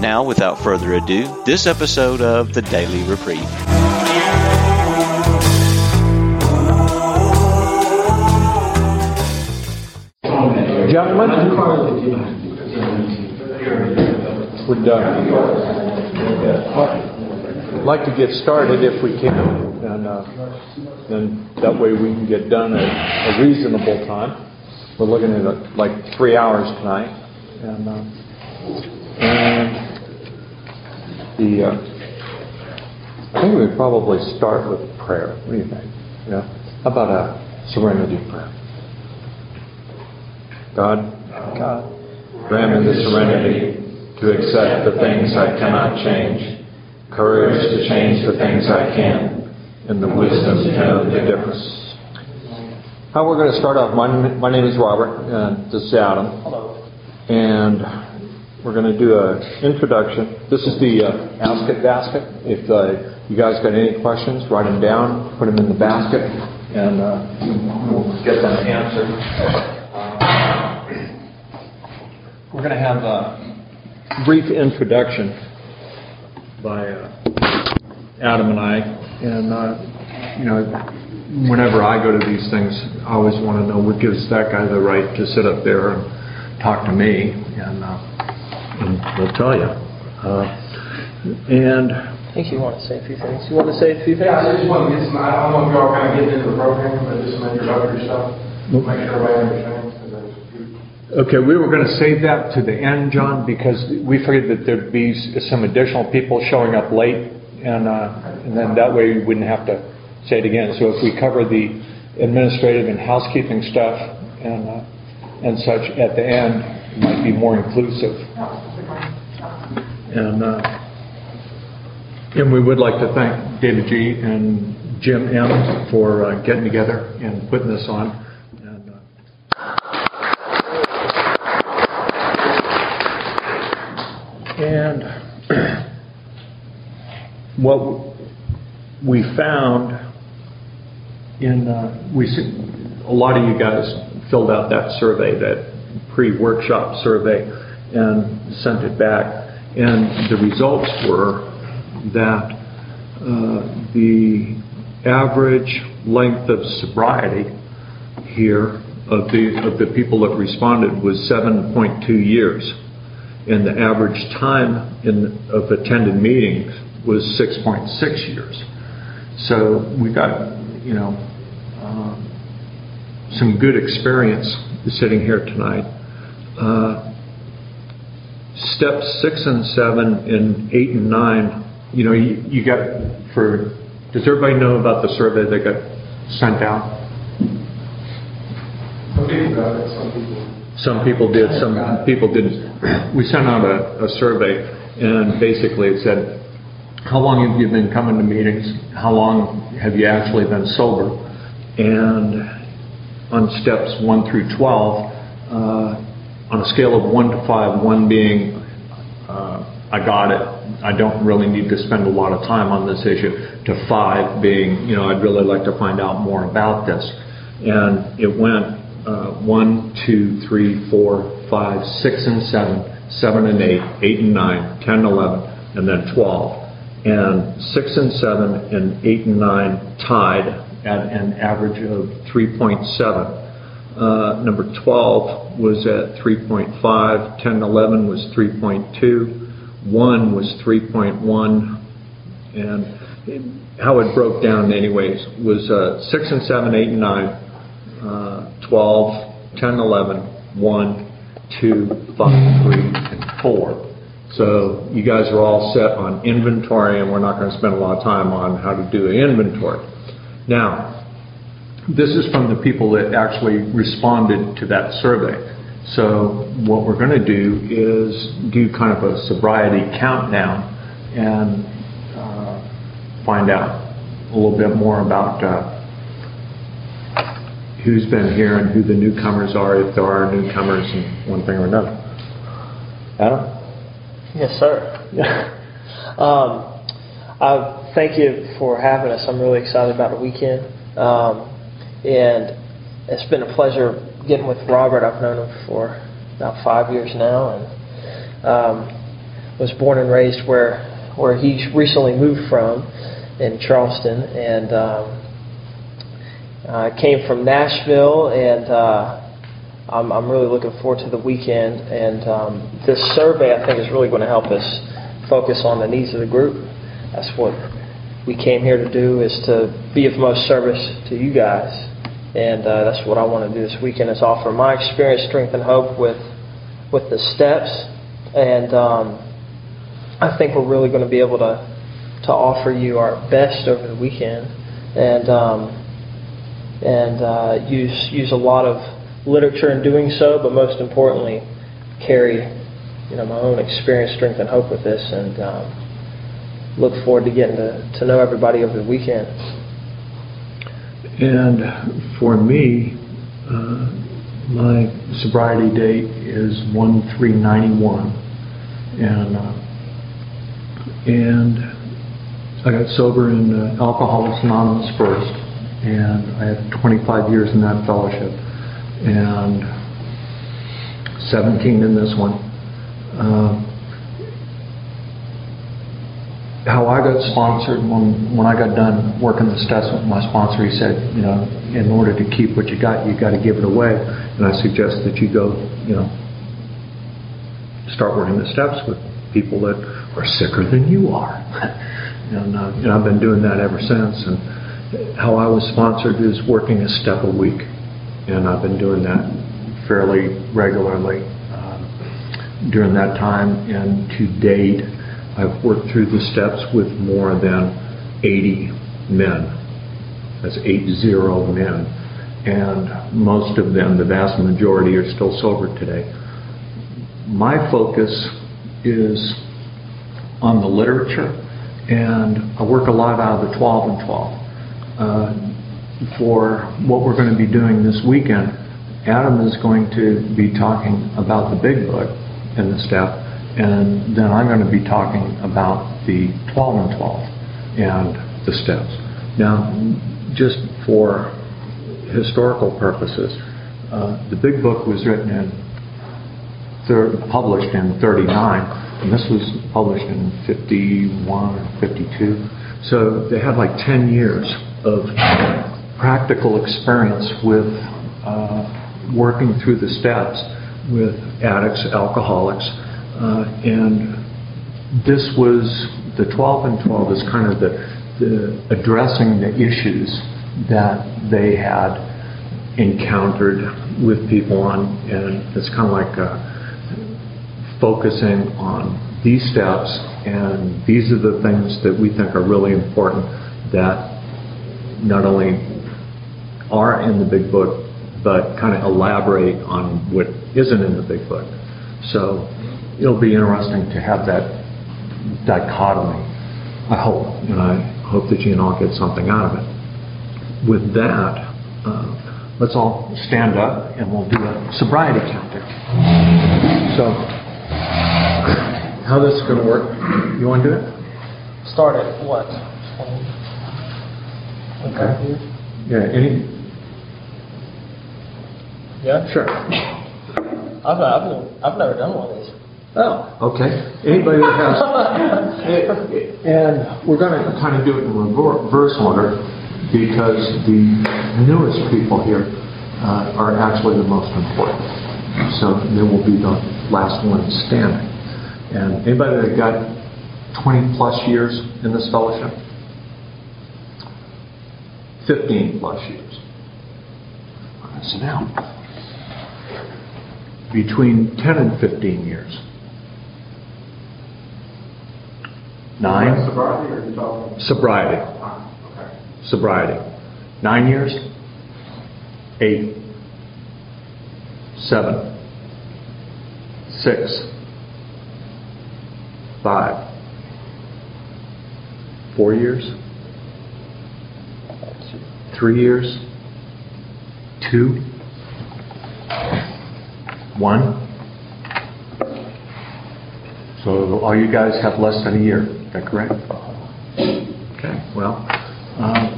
Now, without further ado, this episode of the Daily Reprieve. Gentlemen, we're done. I'd like to get started if we can, and uh, that way we can get done at a reasonable time. We're looking at uh, like three hours tonight, and uh, and the, uh, I think we'd probably start with prayer. What do you think? Yeah. How about a serenity prayer? God, God, grant me the serenity to accept the things I cannot change, courage to change the things I can, and the wisdom to know the difference. How we're going to start off. My, my name is Robert. and this is Adam. Hello. And we're going to do an introduction. This is the uh, Ask It basket. If uh, you guys got any questions, write them down, put them in the basket, and uh, we'll get them answered. Uh, we're going to have a brief introduction by uh, Adam and I, and uh, you know, whenever I go to these things, I always want to know what gives that guy the right to sit up there and talk to me, and and we'll tell you. Uh, and I think you want to say a few things. You want to say a few things? Yeah, I just want to get some, I don't know if y'all kind of getting into the program, but just some introductory stuff. Make sure everybody understands. Okay, we were going to save that to the end, John, because we figured that there'd be some additional people showing up late, and uh, and then that way we wouldn't have to say it again. So if we cover the administrative and housekeeping stuff and uh, and such at the end, it might be more inclusive. And, uh, and we would like to thank David G. and Jim M. for uh, getting together and putting this on. And, uh, and what we found in uh, we a lot of you guys filled out that survey, that pre-workshop survey, and sent it back. And the results were that uh, the average length of sobriety here of the of the people that responded was 7.2 years, and the average time in, of attended meetings was 6.6 years. So we got you know uh, some good experience sitting here tonight. Steps six and seven and eight and nine, you know, you, you got for. Does everybody know about the survey that got sent out? Some people got it, some people. Some people did, some people didn't. We sent out a, a survey, and basically it said, "How long have you been coming to meetings? How long have you actually been sober?" And on steps one through twelve, uh, on a scale of one to five, one being uh, I got it, I don't really need to spend a lot of time on this issue, to five being, you know, I'd really like to find out more about this. And it went uh, one, two, three, four, five, six, and seven, seven and eight, eight and nine, ten, eleven, and then twelve. And six and seven and eight and nine tied at an average of 3.7. Uh, number 12 was at 3.5, 10 and 11 was 3.2, 1 was 3.1, and how it broke down, anyways, was uh, 6 and 7, 8 and 9, uh, 12, 10 and 11, 1, 2, 5, 3, and 4. So you guys are all set on inventory, and we're not going to spend a lot of time on how to do inventory. Now, this is from the people that actually responded to that survey. So what we're going to do is do kind of a sobriety countdown, and uh, find out a little bit more about uh, who's been here and who the newcomers are, if there are newcomers, and one thing or another. Adam? Yes, sir. um, I thank you for having us. I'm really excited about the weekend. Um, and it's been a pleasure getting with Robert. I've known him for about five years now and um, was born and raised where, where he recently moved from in Charleston. And um, I came from Nashville and uh, I'm, I'm really looking forward to the weekend, and um, this survey I think is really going to help us focus on the needs of the group. That's what we came here to do is to be of most service to you guys, and uh, that's what I want to do this weekend is offer my experience, strength, and hope with with the steps, and um, I think we're really going to be able to to offer you our best over the weekend, and um, and uh, use use a lot of literature in doing so, but most importantly, carry you know my own experience, strength, and hope with this, and um, look forward to getting to, to know everybody over the weekend. And for me, uh, my sobriety date is one three ninety one, and uh, and I got sober in uh, Alcoholics Anonymous first, and I had 25 years in that fellowship and 17 in this one. Um, how I got sponsored when when I got done working the steps with my sponsor, he said, you know, in order to keep what you got, you got to give it away. And I suggest that you go, you know, start working the steps with people that are sicker than you are. and, uh, and I've been doing that ever since. And how I was sponsored is working a step a week and I've been doing that fairly regularly um, during that time. And to date, I've worked through the steps with more than 80 men. That's eight zero men. And most of them, the vast majority, are still sober today. My focus is on the literature, and I work a lot out of the 12 and 12. Uh, for what we're going to be doing this weekend, Adam is going to be talking about the big book and the step, and then I'm going to be talking about the 12 and 12 and the steps. Now, just for historical purposes, uh, the big book was written in, thir- published in 39, and this was published in 51 or 52. So they had like 10 years of practical experience with uh, working through the steps with addicts, alcoholics, and this was the 12 and 12 is kind of the, the addressing the issues that they had encountered with people on, and it's kind of like uh, focusing on these steps, and these are the things that we think are really important that not only are in the big book, but kind of elaborate on what isn't in the big book. So it'll be interesting to have that dichotomy, I hope, and I hope that you can all get something out of it. With that, uh, let's all stand up and we'll do a sobriety counting. So, how this is going to work? You want to do it? Start at what? Okay. Yeah. Any? Yeah. Sure. I've, I've, I've never done one of these. Oh, okay. Anybody that has, and we're going to kind of do it in reverse order because the newest people here uh, are actually the most important. So they will be the last ones standing. And anybody that got 20 plus years in this fellowship? 15 plus years. All right, so now, between 10 and 15 years. Nine? Sobriety or you talking? Sobriety. Ah, Okay. Sobriety. Nine years? Eight. Seven. Six. Five. Four years? Three years? Two? One? So all you guys have less than a year, that correct? Okay, well, um,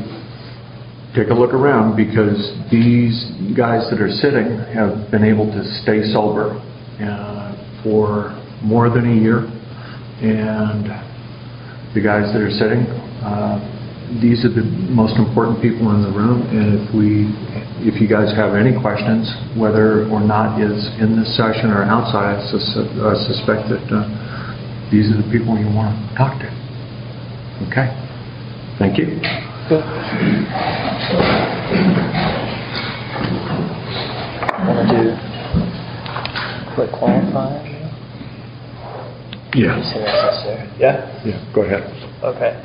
take a look around because these guys that are sitting have been able to stay sober uh, for more than a year. And the guys that are sitting, uh, these are the most important people in the room. And if we, if you guys have any questions, whether or not is in this session or outside, I sus- I suspect that uh, these are the people you want to talk to. Okay? Thank you. Want to do quick qualifying? Yes. See if necessary. Yeah? Yeah, go ahead. Okay.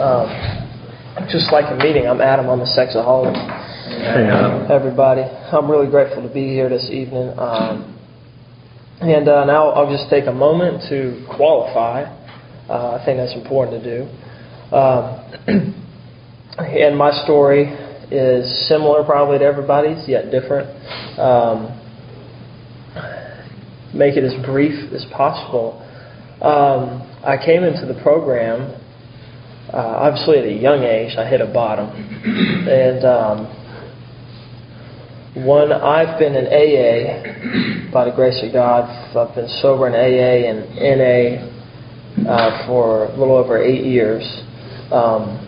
Um, just like a meeting, I'm Adam. I'm a sexaholic. Hey, Adam. Everybody, I'm really grateful to be here this evening. Um, and uh, now I'll just take a moment to qualify. Uh, I think that's important to do. Um, and my story is similar probably to everybody's, yet different. Um, make it as brief as possible. Um, I came into the program uh, obviously at a young age. I hit a bottom, and um, one I've been in AA by the grace of God. I've been sober in AA and NA uh, for a little over eight years. Um,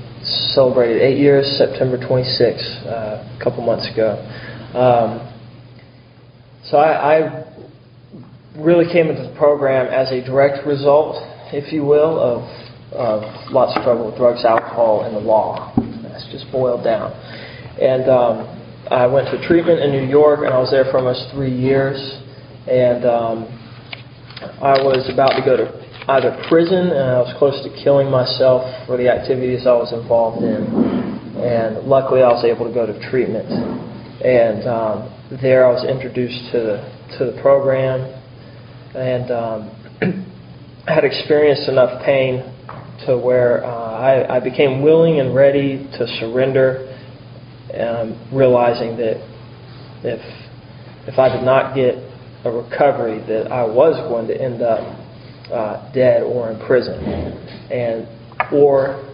celebrated eight years, September 26th, uh, a couple months ago. Um, so I, I really came into the program as a direct result, if you will, of, of lots of trouble with drugs, alcohol, and the law. That's just boiled down. And um, I went to treatment in New York, and I was there for almost three years. And um, I was about to go to either prison, and I was close to killing myself for the activities I was involved in. And luckily, I was able to go to treatment. And um, there, I was introduced to the to the program, and um, had experienced enough pain to where uh, I, I became willing and ready to surrender, um, realizing that if if I did not get a recovery, that I was going to end up uh, dead or in prison, and or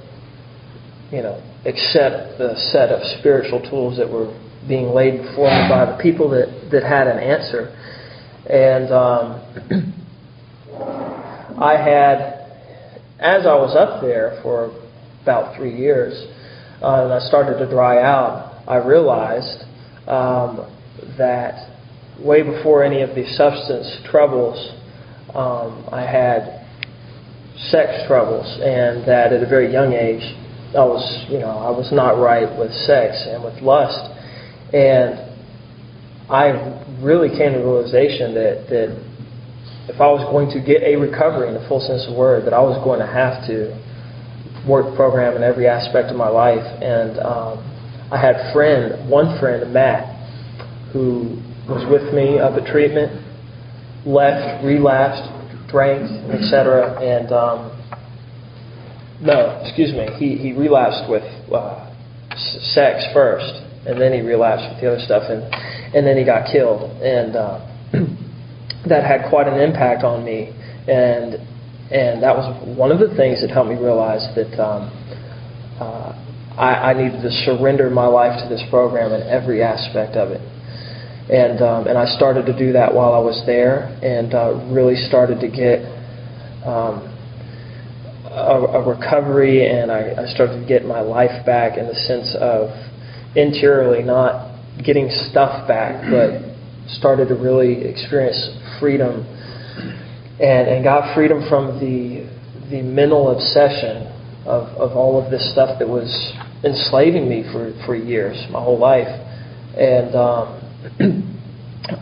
you know accept the set of spiritual tools that were being laid before me by the people that that had an answer, and um, I had as I was up there for about three years, uh, and I started to dry out, I realized um, that way before any of these substance troubles, um, I had sex troubles, and that at a very young age, I was, you know, I was not right with sex and with lust, and I really came to the realization that that if I was going to get a recovery in the full sense of the word, that I was going to have to work the program in every aspect of my life. And um, I had friend, one friend, Matt, who was with me up at treatment, left, relapsed, drank, etc. And um, no, excuse me, he he relapsed with uh, sex first, and then he relapsed with the other stuff, and and then he got killed. And uh, that had quite an impact on me, and and that was one of the things that helped me realize that um, uh, I, I needed to surrender my life to this program in every aspect of it. And um, and I started to do that while I was there, and uh, really started to get um, a, a recovery, and I, I started to get my life back in the sense of interiorly not getting stuff back, but started to really experience freedom and, and got freedom from the, the mental obsession of, of all of this stuff that was enslaving me for, for years, my whole life. And um,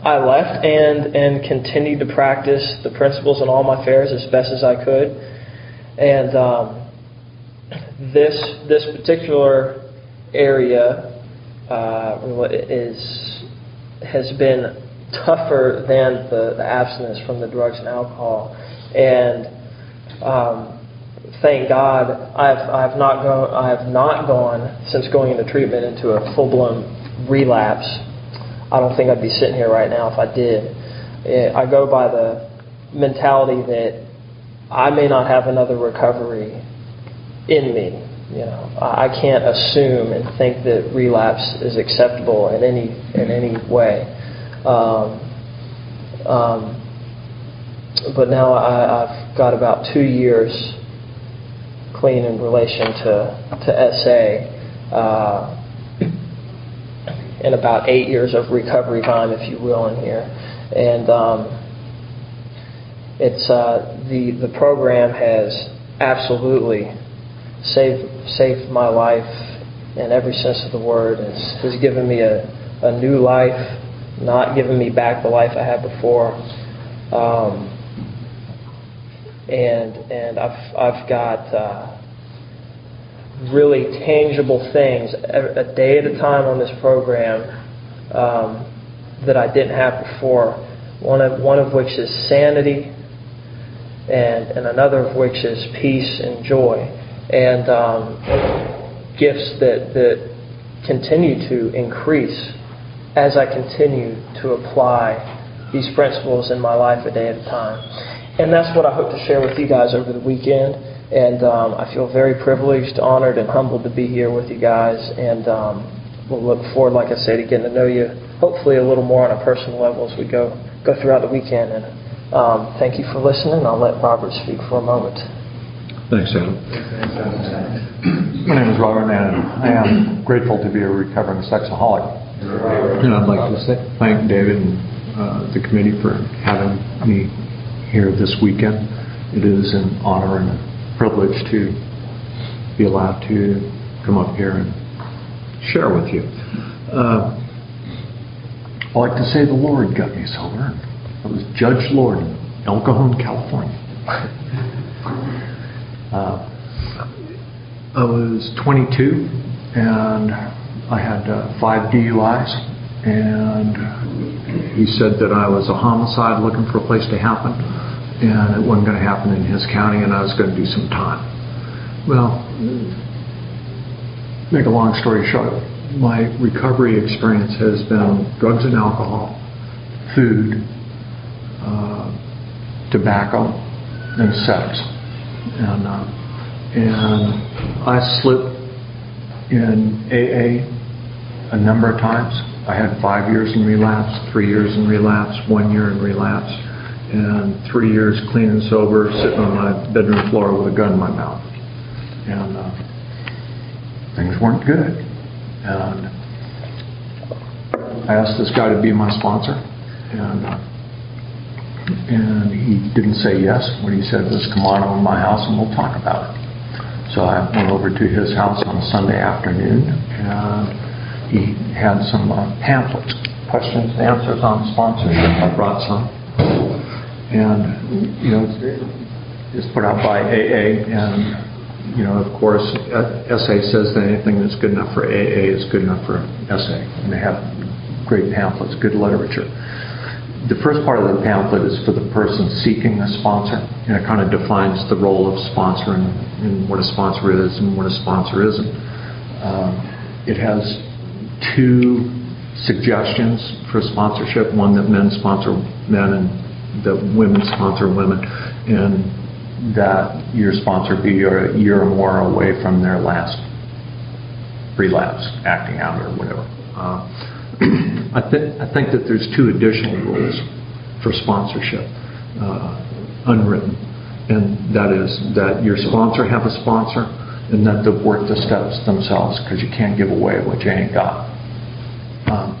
I left and, and continued to practice the principles in all my affairs as best as I could. And um, this, this particular area uh, is, has been tougher than the, the abstinence from the drugs and alcohol. And um, thank God, I've I've not gone I have not gone since going into treatment into a full blown relapse. I don't think I'd be sitting here right now if I did. Eh, I go by the mentality that I may not have another recovery in me. You know, I I can't assume and think that relapse is acceptable in any in any way. Um, um, but now I, I've got about two years in relation to to SA, uh, about eight years of recovery time, if you will, in here, and um, it's uh, the the program has absolutely saved saved my life in every sense of the word. It's, has given me a, a new life, not given me back the life I had before. Um, and and I've I've got uh, really tangible things a, day at a time on this program um, that I didn't have before. One of one of which is sanity, and and another of which is peace and joy, and um, gifts that that continue to increase as I continue to apply these principles in my life a day at a time. And that's what I hope to share with you guys over the weekend. And um, I feel very privileged, honored, and humbled to be here with you guys. And um, we'll look forward, like I said, to getting to know you, hopefully a little more on a personal level as we go go throughout the weekend. And um, thank you for listening. I'll let Robert speak for a moment. Thanks, Adam. My name is Robert, and I am grateful to be a recovering sexaholic. And I'd like to say, thank David and uh, the committee for having me here this weekend. It is an honor and a privilege to be allowed to come up here and share with you. Uh, I like to say the Lord got me sober. It was Judge Lord in El Cajon, California. uh, I was 22 and I had uh, five DUIs and he said that I was a homicide looking for a place to happen and it wasn't going to happen in his county and I was going to do some time. Well, make a long story short, my recovery experience has been drugs and alcohol, food, uh, tobacco, and sex. And, uh, and I slipped in AA a number of times. I had five years in relapse, three years in relapse, one year in relapse, and three years clean and sober, sitting on my bedroom floor with a gun in my mouth. And uh, things weren't good. And I asked this guy to be my sponsor, and uh, and he didn't say yes. What he said was, "Come on over to my house and we'll talk about it." So I went over to his house on Sunday afternoon, and he had some uh, pamphlets, questions and answers on sponsorship. I brought some, and you know, it's put out by AA, and you know, of course, SA says that anything that's good enough for AA is good enough for SA, and they have great pamphlets, good literature. The first part of the pamphlet is for the person seeking a sponsor, and it kind of defines the role of sponsor and, and what a sponsor is and what a sponsor isn't. Um, it has two suggestions for sponsorship one that men sponsor men and that women sponsor women, and that your sponsor be a year or more away from their last relapse, acting out, or whatever. Uh, I, th- I think that there's two additional rules for sponsorship, uh, unwritten, and that is that your sponsor have a sponsor, and that they've worked the steps themselves because you can't give away what you ain't got. Um,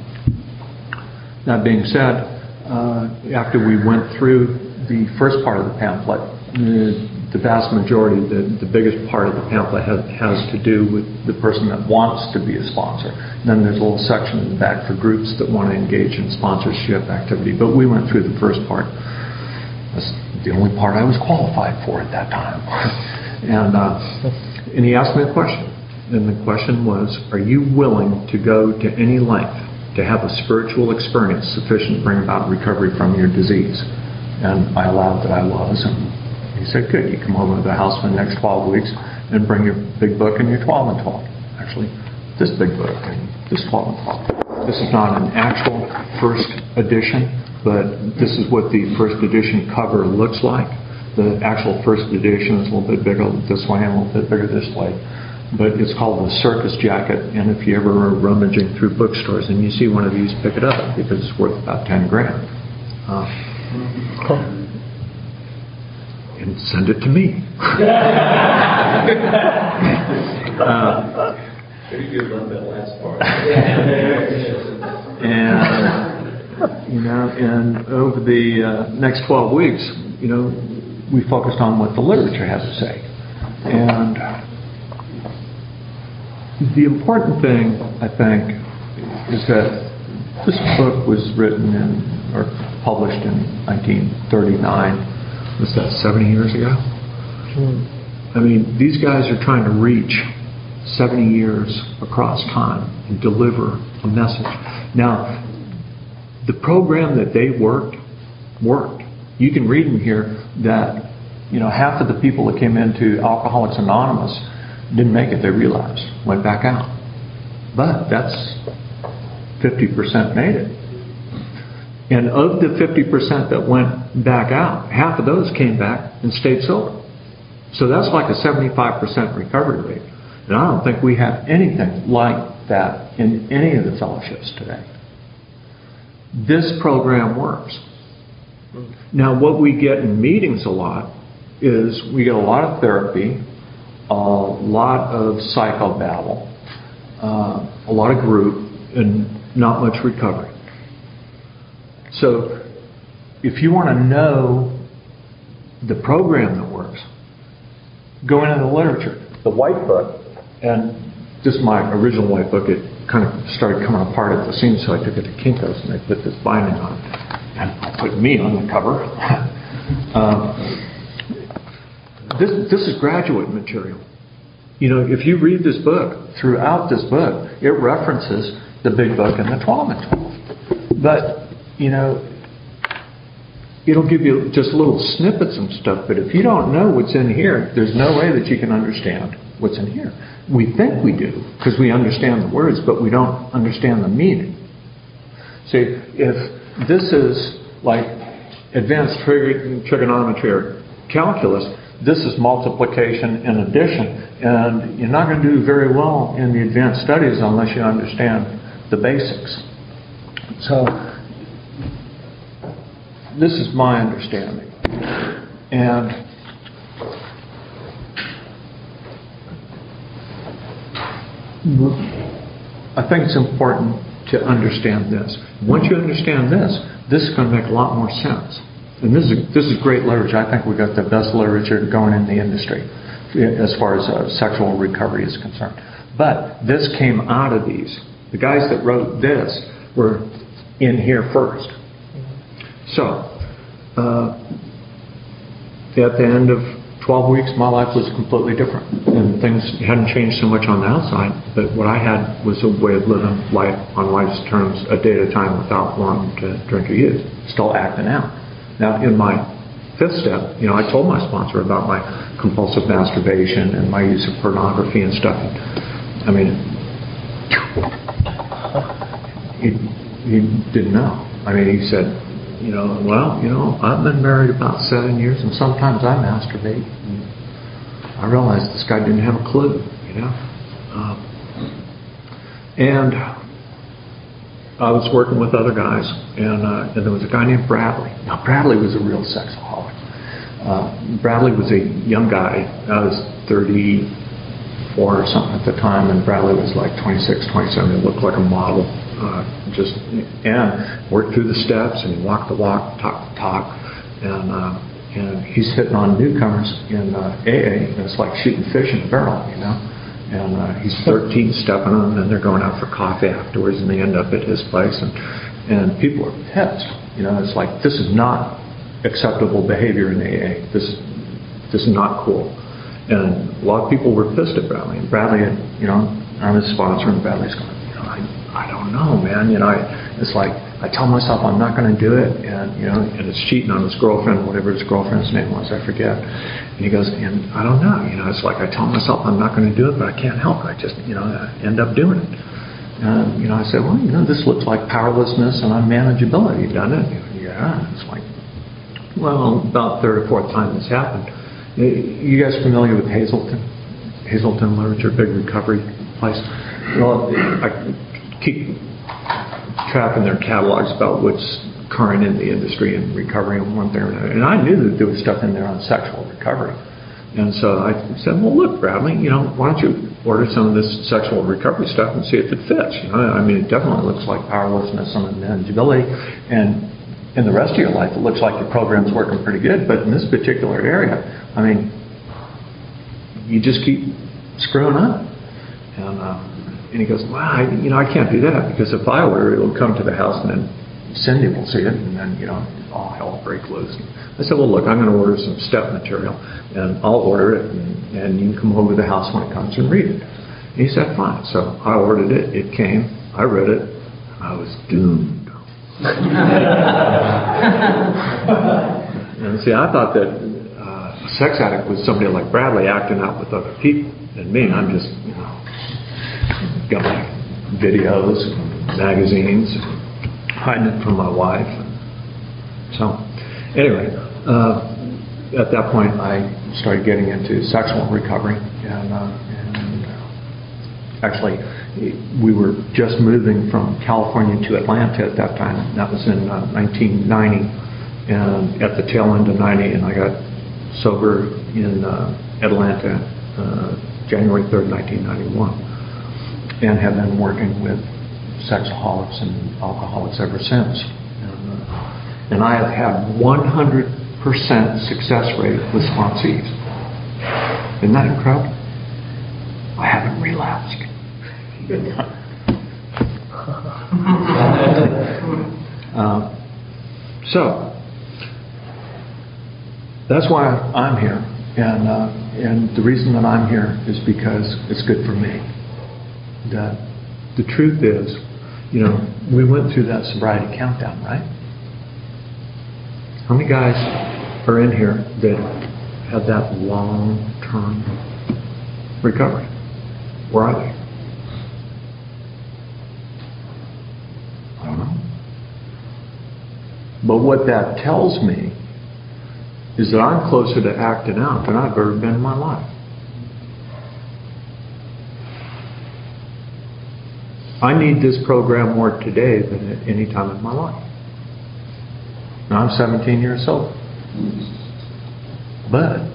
that being said, uh, after we went through the first part of the pamphlet, the, vast majority, the, the biggest part of the pamphlet has, has to do with the person that wants to be a sponsor. And then there's a little section in the back for groups that want to engage in sponsorship activity. But we went through the first part. That's the only part I was qualified for at that time. and, uh, and he asked me a question. And the question was, are you willing to go to any length to have a spiritual experience sufficient to bring about recovery from your disease? And I allowed that I was. And he said, good, you come over to the house for the next 12 weeks and bring your big book and your 12 and 12. Actually, this big book and this 12 and 12. This is not an actual first edition, but this is what the first edition cover looks like. The actual first edition is a little bit bigger this way and a little bit bigger this way. But it's called the Circus Jacket, and if you ever are rummaging through bookstores and you see one of these, pick it up because it's worth about 10 grand. Uh, and send it to me. uh, and you know, and over the uh, next 12 weeks, you know, we focused on what the literature has to say. And the important thing, I think, is that this book was written in, or published in 1939. Was that 70 years ago? I mean, these guys are trying to reach 70 years across time and deliver a message. Now, the program that they worked worked. You can read in here that you know half of the people that came into Alcoholics Anonymous didn't make it; they realized. went back out. But that's 50% made it. And of the 50% that went back out, half of those came back and stayed sober. So that's like a 75% recovery rate. And I don't think we have anything like that in any of the fellowships today. This program works. Now, what we get in meetings a lot is we get a lot of therapy, a lot of psychobabble, uh, a lot of group, and not much recovery. So, if you want to know the program that works, go into the literature. The white book, and this is my original white book, it kind of started coming apart at the seams, so I took it to Kinko's and they put this binding on it. And put me on the cover. um, this, this is graduate material. You know, if you read this book, throughout this book, it references the big book and the 12 and 12. But, you know, it'll give you just little snippets and stuff, but if you don't know what's in here, there's no way that you can understand what's in here. We think we do because we understand the words, but we don't understand the meaning. See, if this is like advanced trigonometry or calculus, this is multiplication and addition, and you're not going to do very well in the advanced studies unless you understand the basics. So, this is my understanding. And I think it's important to understand this. Once you understand this, this is going to make a lot more sense. And this is this is great literature. I think we've got the best literature going in the industry as far as uh, sexual recovery is concerned. But this came out of these. The guys that wrote this were in here first. So, uh, at the end of 12 weeks, my life was completely different. And things hadn't changed so much on the outside, but what I had was a way of living life on life's terms a day at a time without wanting to drink or use, still acting out. Now, in my fifth step, you know, I told my sponsor about my compulsive masturbation and my use of pornography and stuff. I mean, he, he didn't know. I mean, he said, you know, well, you know, I've been married about seven years, and sometimes I masturbate. And I realized this guy didn't have a clue, you know. Uh, and I was working with other guys, and, uh, and there was a guy named Bradley. Now, Bradley was a real sexaholic. Uh, Bradley was a young guy. I was 34 or something at the time, and Bradley was like 26, 27. He looked like a model uh, just and worked through the steps and he walked the walk, talk the talk, and uh, and he's hitting on newcomers in uh, AA, and it's like shooting fish in a barrel, you know. And uh, he's 13 stepping on them, and they're going out for coffee afterwards, and they end up at his place, and and people are pissed. You know, it's like this is not acceptable behavior in AA. This this is not cool. And a lot of people were pissed at Bradley. And Bradley had, you know, I'm his sponsor, and Bradley's going, you know, I I don't know, man. You know, I, it's like I tell myself I'm not going to do it, and you know, and it's cheating on his girlfriend, whatever his girlfriend's name was, I forget. And he goes, and I don't know, you know, it's like I tell myself I'm not going to do it, but I can't help it. I just, you know, I end up doing it. And you know, I said, well, you know, this looks like powerlessness and unmanageability, doesn't it? Yeah. It's like, well, about third or fourth time this happened. You guys familiar with Hazelden? Hazelden Literature, big recovery place. Well, I keep track in their catalogs about what's current in the industry and recovery and one thing or another. And I knew that there was stuff in there on sexual recovery. And so I said, well, look, Bradley, you know, why don't you order some of this sexual recovery stuff and see if it fits? You know, I mean, it definitely looks like powerlessness and manageability. And in the rest of your life, it looks like your program's working pretty good. But in this particular area, I mean, you just keep screwing up. And, uh, and he goes, well, I, you know, I can't do that because if I order, it'll come to the house and then Cindy will see it, and then you know all hell will break loose. I said, well, look, I'm going to order some step material, and I'll order it, and, and you can come over to the house when it comes and read it. And he said, fine. So I ordered it. It came. I read it. I was doomed. and see, I thought that uh, a sex addict was somebody like Bradley acting out with other people, and me, I'm just, you know, got my videos, magazines, hiding it from my wife. So, anyway, uh, at that point, I started getting into sexual recovery, and, uh, and uh, actually, we were just moving from California to Atlanta at that time. That was in 1990, uh, and at the tail end of 90, and I got sober in uh, Atlanta uh, January 3rd, 1991 and have been working with sexaholics and alcoholics ever since. And, I have had 100% success rate with sponsees. Isn't that incredible? I haven't relapsed. uh, so, that's why I'm here. And, uh, and the reason that I'm here is because it's good for me that the truth is, you know, we went through that sobriety countdown, right? How many guys are in here that had that long term recovery? Where are they? I don't know. But what that tells me is that I'm closer to acting out than I've ever been in my life. I need this program more today than at any time in my life. Now I'm 17 years old. But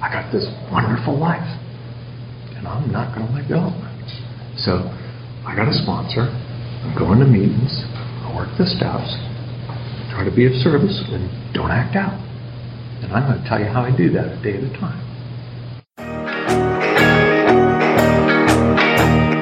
I got this wonderful life. And I'm not going to let go. So I got a sponsor. I'm going to meetings. I work the steps. Try to be of service and don't act out. And I'm going to tell you how I do that a day at a time.